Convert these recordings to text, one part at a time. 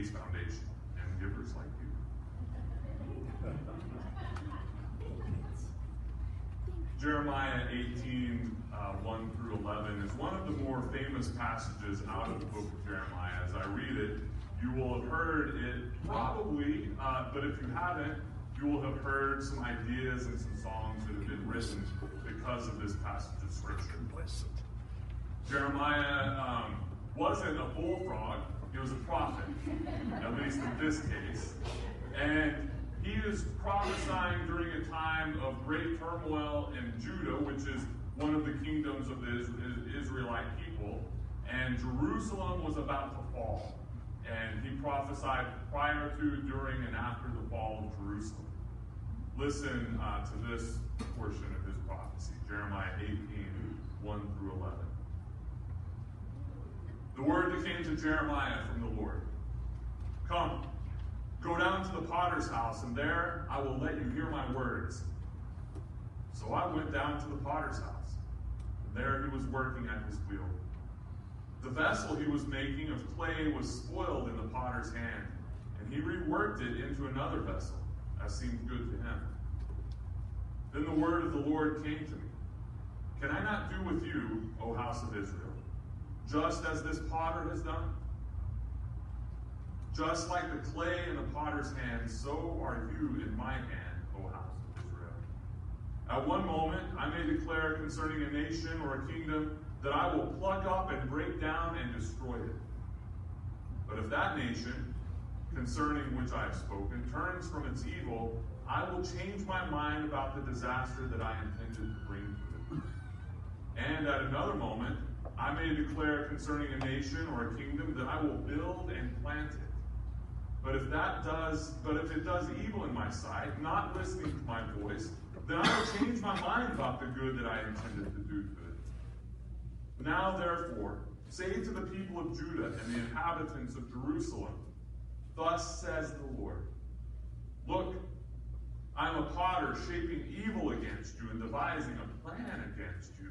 Gates Foundation and givers like you. Jeremiah 18, uh, 1 through 11 is one of the more famous passages out of the book of Jeremiah. As I read it, you will have heard it probably, uh, but if you haven't, you will have heard some ideas and some songs that have been written because of this passage of Scripture. Jeremiah um, wasn't a bullfrog, he was a prophet, at least in this case. And he is prophesying during a time of great turmoil in Judah, which is one of the kingdoms of the Israelite people. And Jerusalem was about to fall. And he prophesied prior to, during, and after the fall of Jerusalem. Listen uh, to this portion of his prophecy Jeremiah 18, 1 through 11. The word that came to Jeremiah from the Lord Come, go down to the potter's house, and there I will let you hear my words. So I went down to the potter's house, and there he was working at his wheel. The vessel he was making of clay was spoiled in the potter's hand, and he reworked it into another vessel, as seemed good to him. Then the word of the Lord came to me Can I not do with you, O house of Israel? Just as this potter has done? Just like the clay in the potter's hand, so are you in my hand, O house of Israel. At one moment, I may declare concerning a nation or a kingdom that I will pluck up and break down and destroy it. But if that nation, concerning which I have spoken, turns from its evil, I will change my mind about the disaster that I intended to bring to it. And at another moment, I may declare concerning a nation or a kingdom that I will build and plant it. But if that does, but if it does evil in my sight, not listening to my voice, then I will change my mind about the good that I intended to do to it. Now therefore, say to the people of Judah and the inhabitants of Jerusalem, Thus says the Lord, Look, I am a potter shaping evil against you and devising a plan against you.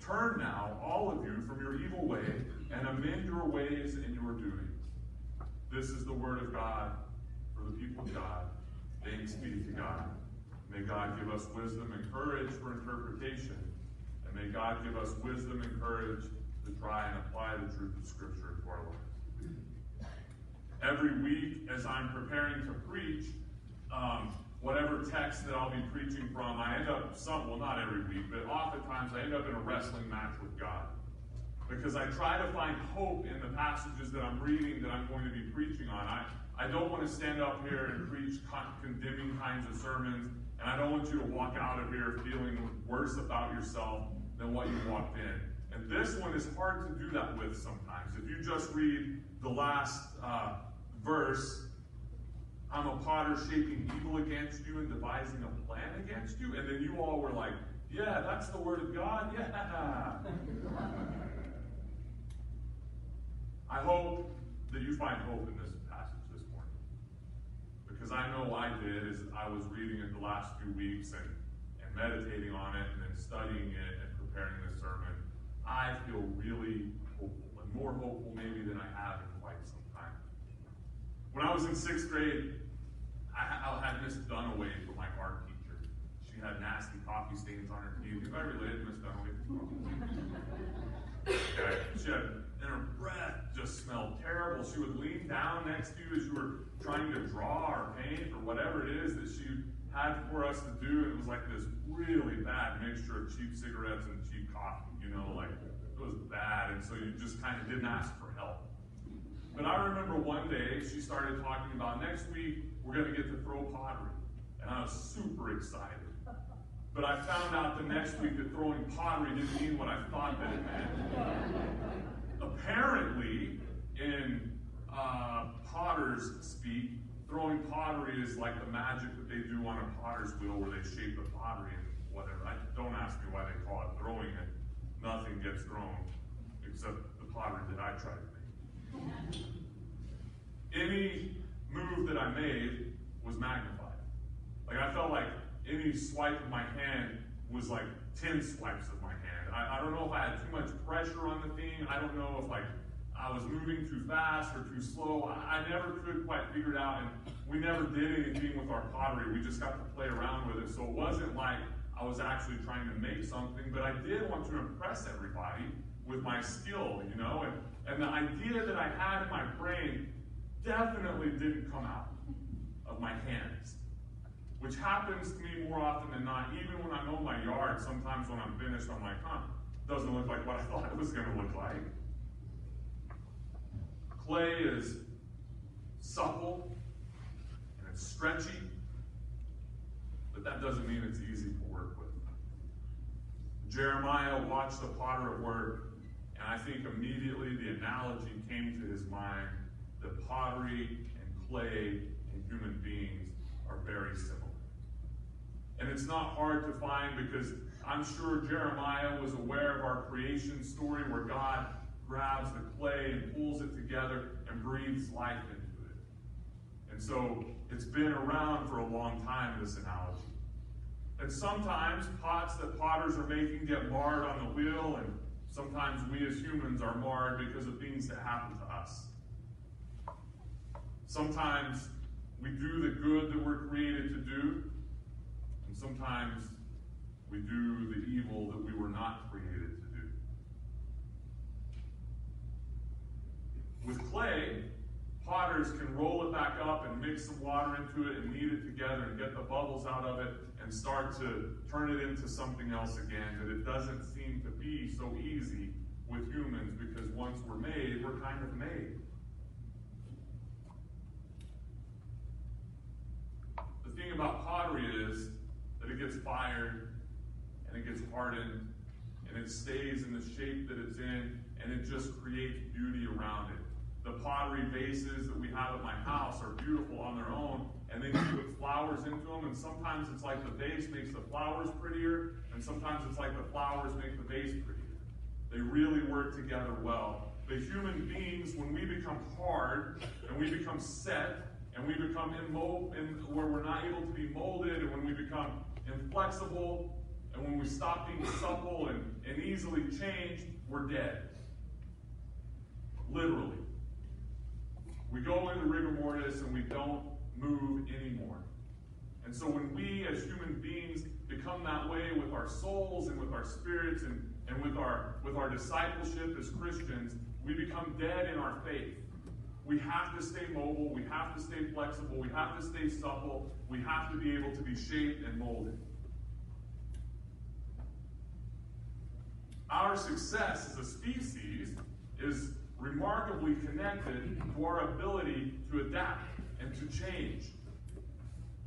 Turn now, all of you, from your evil way and amend your ways and your doings. This is the word of God for the people of God. Thanks be to God. May God give us wisdom and courage for interpretation. And may God give us wisdom and courage to try and apply the truth of Scripture to our lives. Every week, as I'm preparing to preach, um, whatever text that I'll be preaching from, I end up some, well, not every week, but oftentimes I end up in a wrestling match with God. Because I try to find hope in the passages that I'm reading that I'm going to be preaching on. I, I don't want to stand up here and preach con- condemning kinds of sermons, and I don't want you to walk out of here feeling worse about yourself than what you walked in. And this one is hard to do that with sometimes. If you just read the last uh, verse, I'm a potter shaping evil against you and devising a plan against you. And then you all were like, yeah, that's the word of God. Yeah. I hope that you find hope in this passage this morning. Because I know I did as I was reading it the last few weeks and, and meditating on it and then studying it and preparing this sermon. I feel really hopeful and more hopeful maybe than I have in quite some time. When I was in sixth grade, I, I had Miss Dunaway for my art teacher. She had nasty coffee stains on her teeth. If I related to Miss Dunaway, okay. She had, and her breath just smelled terrible. She would lean down next to you as you were trying to draw or paint or whatever it is that she had for us to do. It was like this really bad mixture of cheap cigarettes and cheap coffee, you know, like it was bad. And so you just kind of didn't ask for help. But I remember one day she started talking about next week we're going to get to throw pottery. And I was super excited. But I found out the next week that throwing pottery didn't mean what I thought that it meant. Apparently, in uh, potter's speak, throwing pottery is like the magic that they do on a potter's wheel where they shape the pottery and whatever. I, don't ask me why they call it throwing it. Nothing gets thrown except the pottery that I try to make. Any move that I made was magnified. Like I felt like any swipe of my hand was like 10 swipes of my hand. I, I don't know if I had too much pressure on the thing. I don't know if like, I was moving too fast or too slow. I, I never could quite figure it out, and we never did anything with our pottery. We just got to play around with it. So it wasn't like I was actually trying to make something, but I did want to impress everybody with my skill, you know? And, and the idea that I had in my brain definitely didn't come out of my hands, which happens to me more often than not. Even when I mow my yard, sometimes when I'm finished, I'm like, huh, doesn't look like what I thought it was going to look like. Clay is supple and it's stretchy, but that doesn't mean it's easy to work with. Jeremiah watched the potter at work, and I think immediately the analogy came to his mind that pottery and clay and human beings are very similar. And it's not hard to find because I'm sure Jeremiah was aware of our creation story where God grabs the clay and pulls it together and breathes life into it. And so it's been around for a long time, this analogy. And sometimes pots that potters are making get marred on the wheel, and sometimes we as humans are marred because of things that happen to us. Sometimes we do the good that we're created to do, and sometimes we do the evil that we were not created to do. With clay, potters can roll it back up and mix some water into it and knead it together and get the bubbles out of it and start to turn it into something else again. That it doesn't seem to be so easy with humans because once we're made, we're kind of made. The thing about pottery is that it gets fired and it gets hardened and it stays in the shape that it's in and it just creates beauty around it. The pottery vases that we have at my house are beautiful on their own, and then you put flowers into them, and sometimes it's like the vase makes the flowers prettier, and sometimes it's like the flowers make the vase prettier. They really work together well. But human beings, when we become hard and we become set and we become immold, in, where we're not able to be molded, and when we become inflexible, and when we stop being supple and, and easily changed, we're dead. Literally. We go into rigor mortis and we don't move anymore. And so when we as human beings become that way with our souls and with our spirits and, and with our with our discipleship as Christians, we become dead in our faith. We have to stay mobile, we have to stay flexible, we have to stay supple, we have to be able to be shaped and molded. Our success as a species is remarkably connected to our ability to adapt and to change.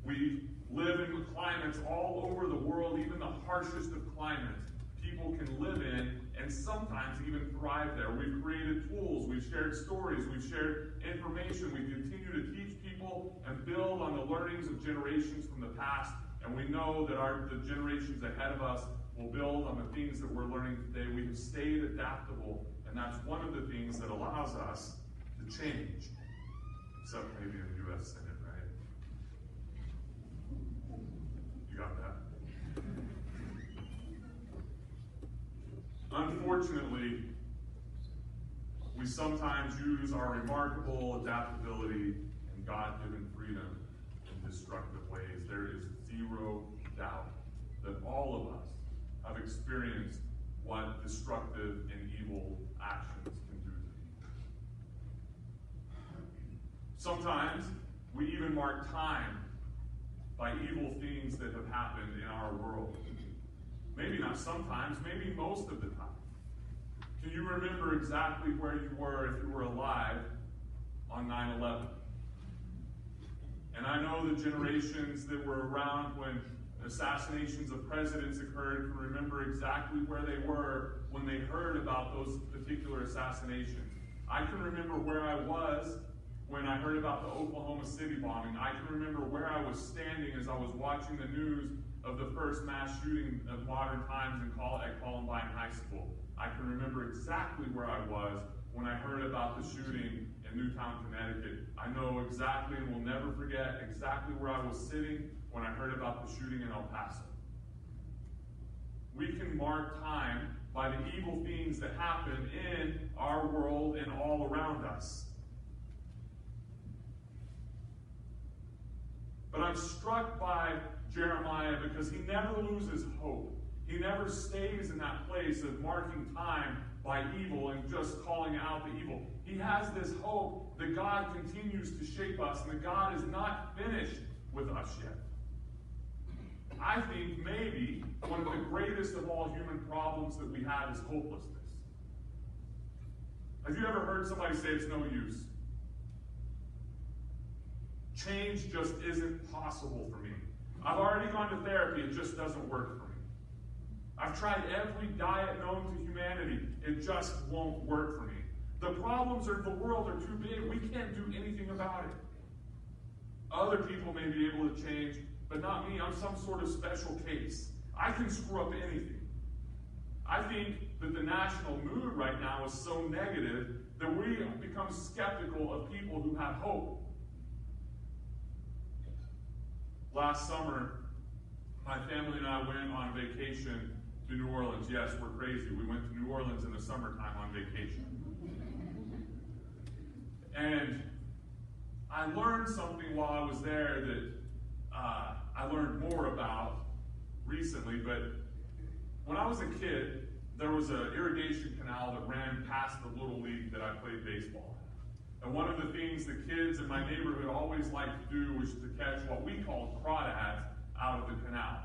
We live in climates all over the world, even the harshest of climates. People can live in and sometimes even thrive there. We've created tools, we've shared stories, we've shared information, we continue to teach people and build on the learnings of generations from the past. And we know that our the generations ahead of us will build on the things that we're learning today. We have stayed adaptable and that's one of the things that allows us to change. Except maybe in the U.S. Senate, right? You got that? Unfortunately, we sometimes use our remarkable adaptability and God given freedom in destructive ways. There is zero doubt that all of us have experienced what destructive and evil actions can do to people. Sometimes we even mark time by evil things that have happened in our world. Maybe not sometimes, maybe most of the time. Can you remember exactly where you were if you were alive on 9 11? And I know the generations that were around when assassinations of presidents occurred can remember exactly where they were when they heard about those particular assassinations. I can remember where I was when I heard about the Oklahoma City bombing. I can remember where I was standing as I was watching the news of the first mass shooting of modern times in Col- at Columbine High School. I can remember exactly where I was when I heard about the shooting in Newtown, Connecticut. I know exactly and will never forget exactly where I was sitting when I heard about the shooting in El Paso. We can mark time by the evil things that happen in our world and all around us. But I'm struck by Jeremiah because he never loses hope. He never stays in that place of marking time by evil and just calling out the evil. He has this hope that God continues to shape us and that God is not finished with us yet. I think maybe one of the greatest of all human problems that we have is hopelessness. Have you ever heard somebody say it's no use? Change just isn't possible for me. I've already gone to therapy, it just doesn't work for me. I've tried every diet known to humanity, it just won't work for me. The problems of the world are too big, we can't do anything about it. Other people may be able to change, but not me. I'm some sort of special case. I can screw up anything. I think that the national mood right now is so negative that we become skeptical of people who have hope. Last summer, my family and I went on vacation to New Orleans. Yes, we're crazy. We went to New Orleans in the summertime on vacation. And I learned something while I was there that uh, I learned more about recently. But when I was a kid, there was an irrigation canal that ran past the little league that I played baseball. And one of the things the kids in my neighborhood always liked to do was to catch what we called crawdads out of the canal.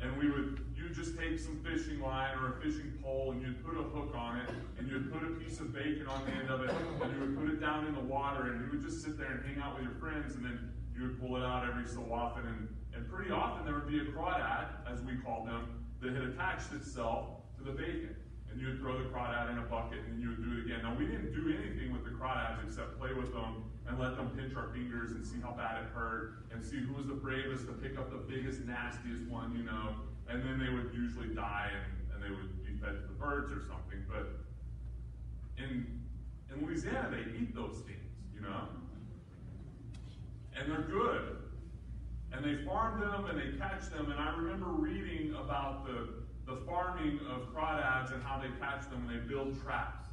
And we would, you'd just take some fishing line or a fishing pole and you'd put a hook on it and you'd put a piece of bacon on the end of it and you would put it down in the water and you would just sit there and hang out with your friends and then you would pull it out every so often. And, and pretty often there would be a crawdad, as we called them, that had attached itself to the bacon and you would throw the crawdad in a bucket and then you would do it again. Now we didn't do anything with the crawdads except play with them and let them pinch our fingers and see how bad it hurt and see who was the bravest to pick up the biggest, nastiest one, you know. And then they would usually die and, and they would be fed to the birds or something. But in in Louisiana they eat those things, you know. And they're good. And they farm them and they catch them. And I remember reading about the the of crawdads and how they catch them and they build traps.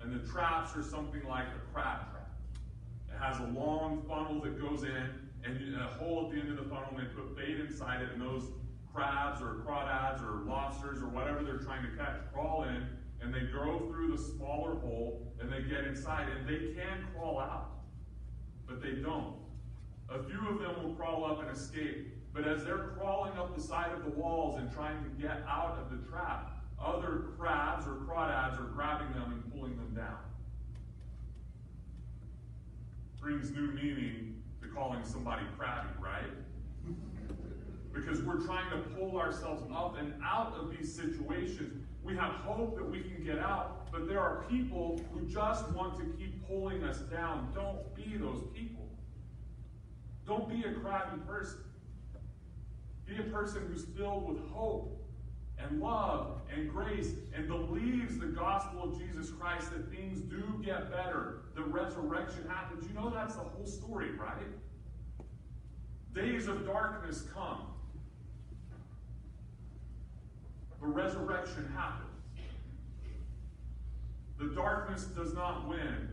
And the traps are something like a crab trap. It has a long funnel that goes in and a hole at the end of the funnel and they put bait inside it and those crabs or crawdads or lobsters or whatever they're trying to catch crawl in and they go through the smaller hole and they get inside and they can crawl out. But they don't. A few of them will crawl up and escape, but as they're crawling up the side of the walls and trying to get out of the trap, other crabs or crawdads are grabbing them and pulling them down. Brings new meaning to calling somebody crabby, right? Because we're trying to pull ourselves up and out of these situations. We have hope that we can get out, but there are people who just want to keep pulling us down. Don't be those people. Don't be a crabby person. Be a person who's filled with hope and love and grace and believes the gospel of Jesus Christ that things do get better. The resurrection happens. You know that's the whole story, right? Days of darkness come. But resurrection happens. The darkness does not win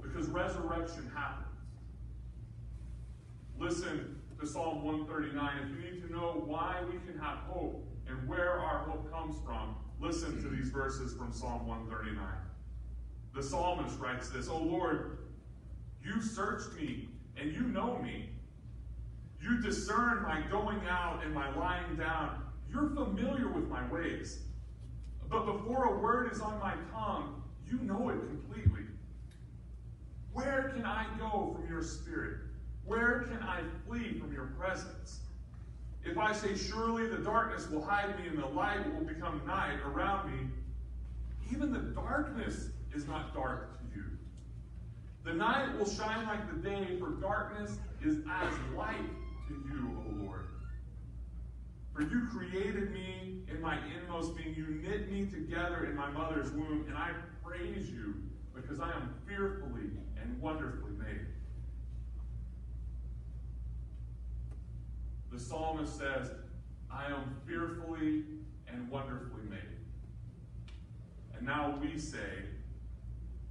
because resurrection happens. Listen to Psalm 139. If you need to know why we can have hope and where our hope comes from, listen to these verses from Psalm 139. The psalmist writes this O Lord, you searched me and you know me. You discern my going out and my lying down. You're familiar with my ways. But before a word is on my tongue, you know it completely. Where can I go from your spirit? Where can I flee from your presence? If I say, Surely the darkness will hide me and the light will become night around me, even the darkness is not dark to you. The night will shine like the day, for darkness is as light to you, O Lord. For you created me in my inmost being. You knit me together in my mother's womb, and I praise you because I am fearfully and wonderfully made. The psalmist says, I am fearfully and wonderfully made. And now we say,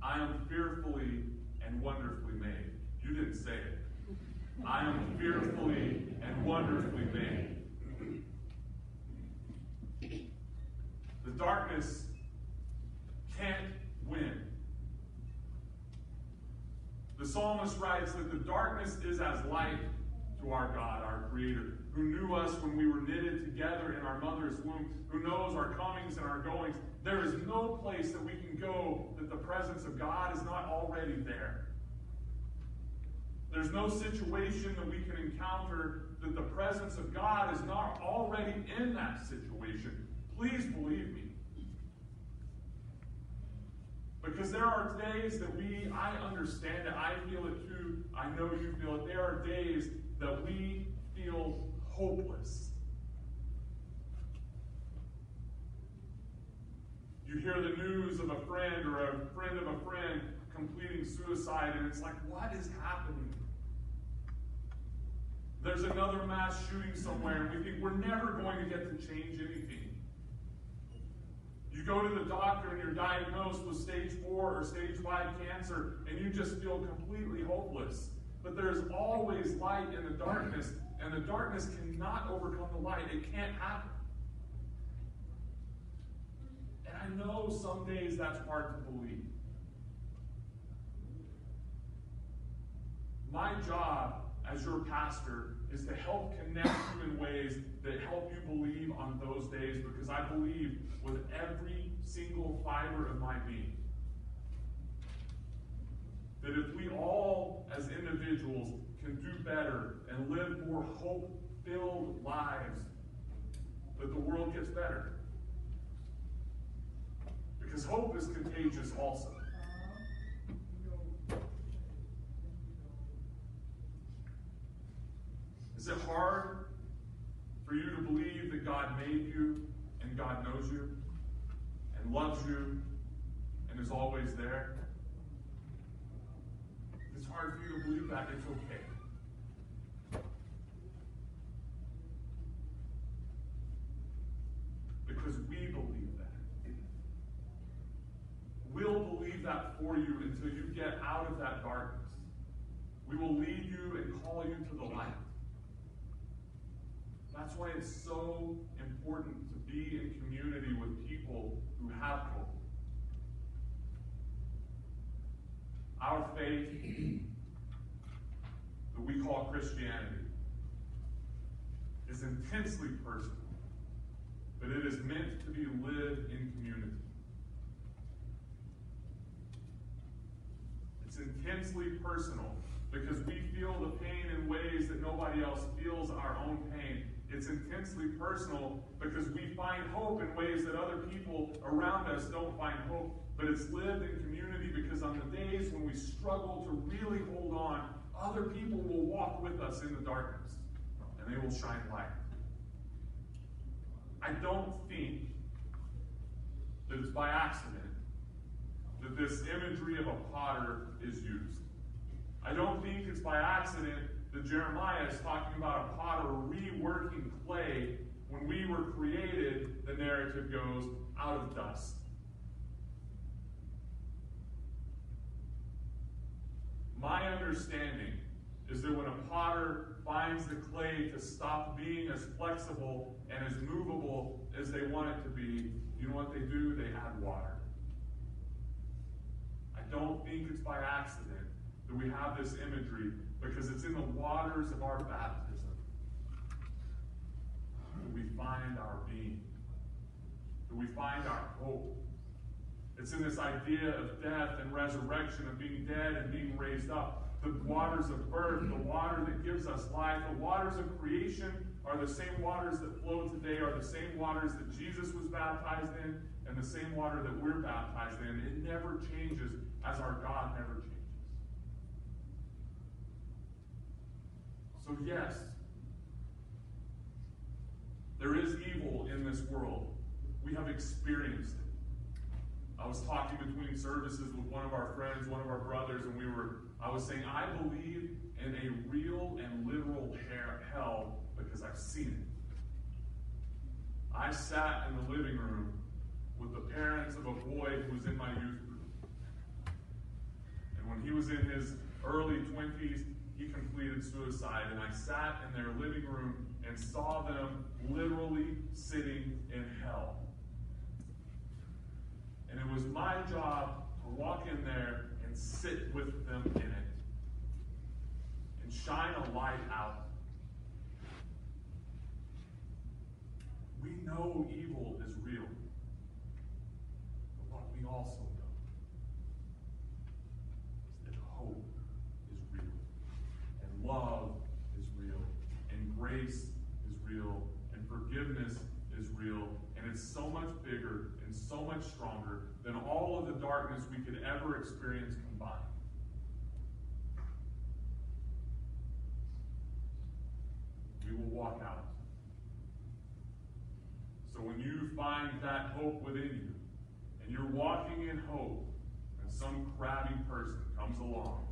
I am fearfully and wonderfully made. You didn't say it. I am fearfully and wonderfully made. The darkness can't win. The psalmist writes that the darkness is as light to our God, our Creator, who knew us when we were knitted together in our mother's womb, who knows our comings and our goings. There is no place that we can go that the presence of God is not already there. There's no situation that we can encounter that the presence of God is not already in that situation. Please believe me. Because there are days that we, I understand it, I feel it too, I know you feel it. There are days that we feel hopeless. You hear the news of a friend or a friend of a friend completing suicide, and it's like, what is happening? There's another mass shooting somewhere, and we think we're never going to get to change anything. You go to the doctor and you're diagnosed with stage four or stage five cancer, and you just feel completely hopeless. But there's always light in the darkness, and the darkness cannot overcome the light. It can't happen. And I know some days that's hard to believe. My job as your pastor is to help connect you in ways that help you believe on those days because I believe with every single fiber of my being that if we all, as individuals, can do better and live more hope filled lives, that the world gets better. Because hope is contagious also. Is it hard for you to believe that God made you and God knows you and loves you and is always there? Hard for you to believe that. It's okay. Because we believe that. We'll believe that for you until you get out of that darkness. We will lead you and call you to the light. That's why it's so important to be in community with people who have hope. Our faith that we call Christianity is intensely personal, but it is meant to be lived in community. It's intensely personal because we feel the pain in ways that nobody else feels our own pain. It's intensely personal because we find hope in ways that other people around us don't find hope. But it's lived in community because on the days when we struggle to really hold on, other people will walk with us in the darkness and they will shine light. I don't think that it's by accident that this imagery of a potter is used. I don't think it's by accident that Jeremiah is talking about a potter reworking clay. When we were created, the narrative goes out of dust. My understanding is that when a potter finds the clay to stop being as flexible and as movable as they want it to be, you know what they do? They add water. I don't think it's by accident that we have this imagery because it's in the waters of our baptism that we find our being, that we find our hope. It's in this idea of death and resurrection, of being dead and being raised up. The waters of birth, the water that gives us life, the waters of creation are the same waters that flow today, are the same waters that Jesus was baptized in, and the same water that we're baptized in. It never changes as our God never changes. So, yes, there is evil in this world. We have experienced it. I was talking between services with one of our friends, one of our brothers, and we were, I was saying, I believe in a real and literal hell because I've seen it. I sat in the living room with the parents of a boy who was in my youth group. And when he was in his early 20s, he completed suicide. And I sat in their living room and saw them literally sitting in hell. And it was my job to walk in there and sit with them in it and shine a light out. We know evil is real. But what we also know is that hope is real, and love is real, and grace is real, and forgiveness is real, and it's so much bigger and so much stronger than all of the darkness we could ever experience combined. We will walk out. So when you find that hope within you, and you're walking in hope, and some crabby person comes along,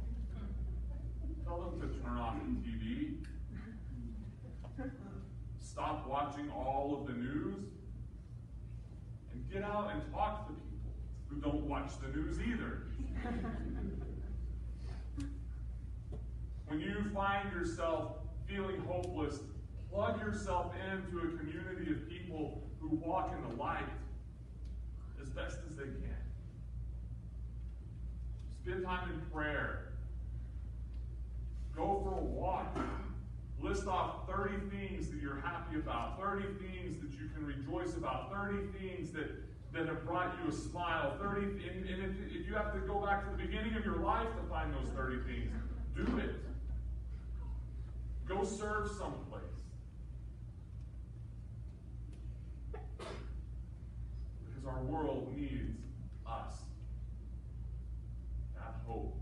tell them to turn off the TV, stop watching all of the news, and get out and talk to people who don't watch the news either. when you find yourself feeling hopeless, plug yourself into a community of people who walk in the light as best as they can. Spend time in prayer. Go for a walk. List off 30 things that you're happy about, 30 things that you can rejoice about, 30 things that, that have brought you a smile, 30, and, and if, if you have to go back to the beginning of your life to find those 30 things, do it. Go serve someplace. our world needs us. That hope.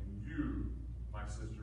And you, my sister.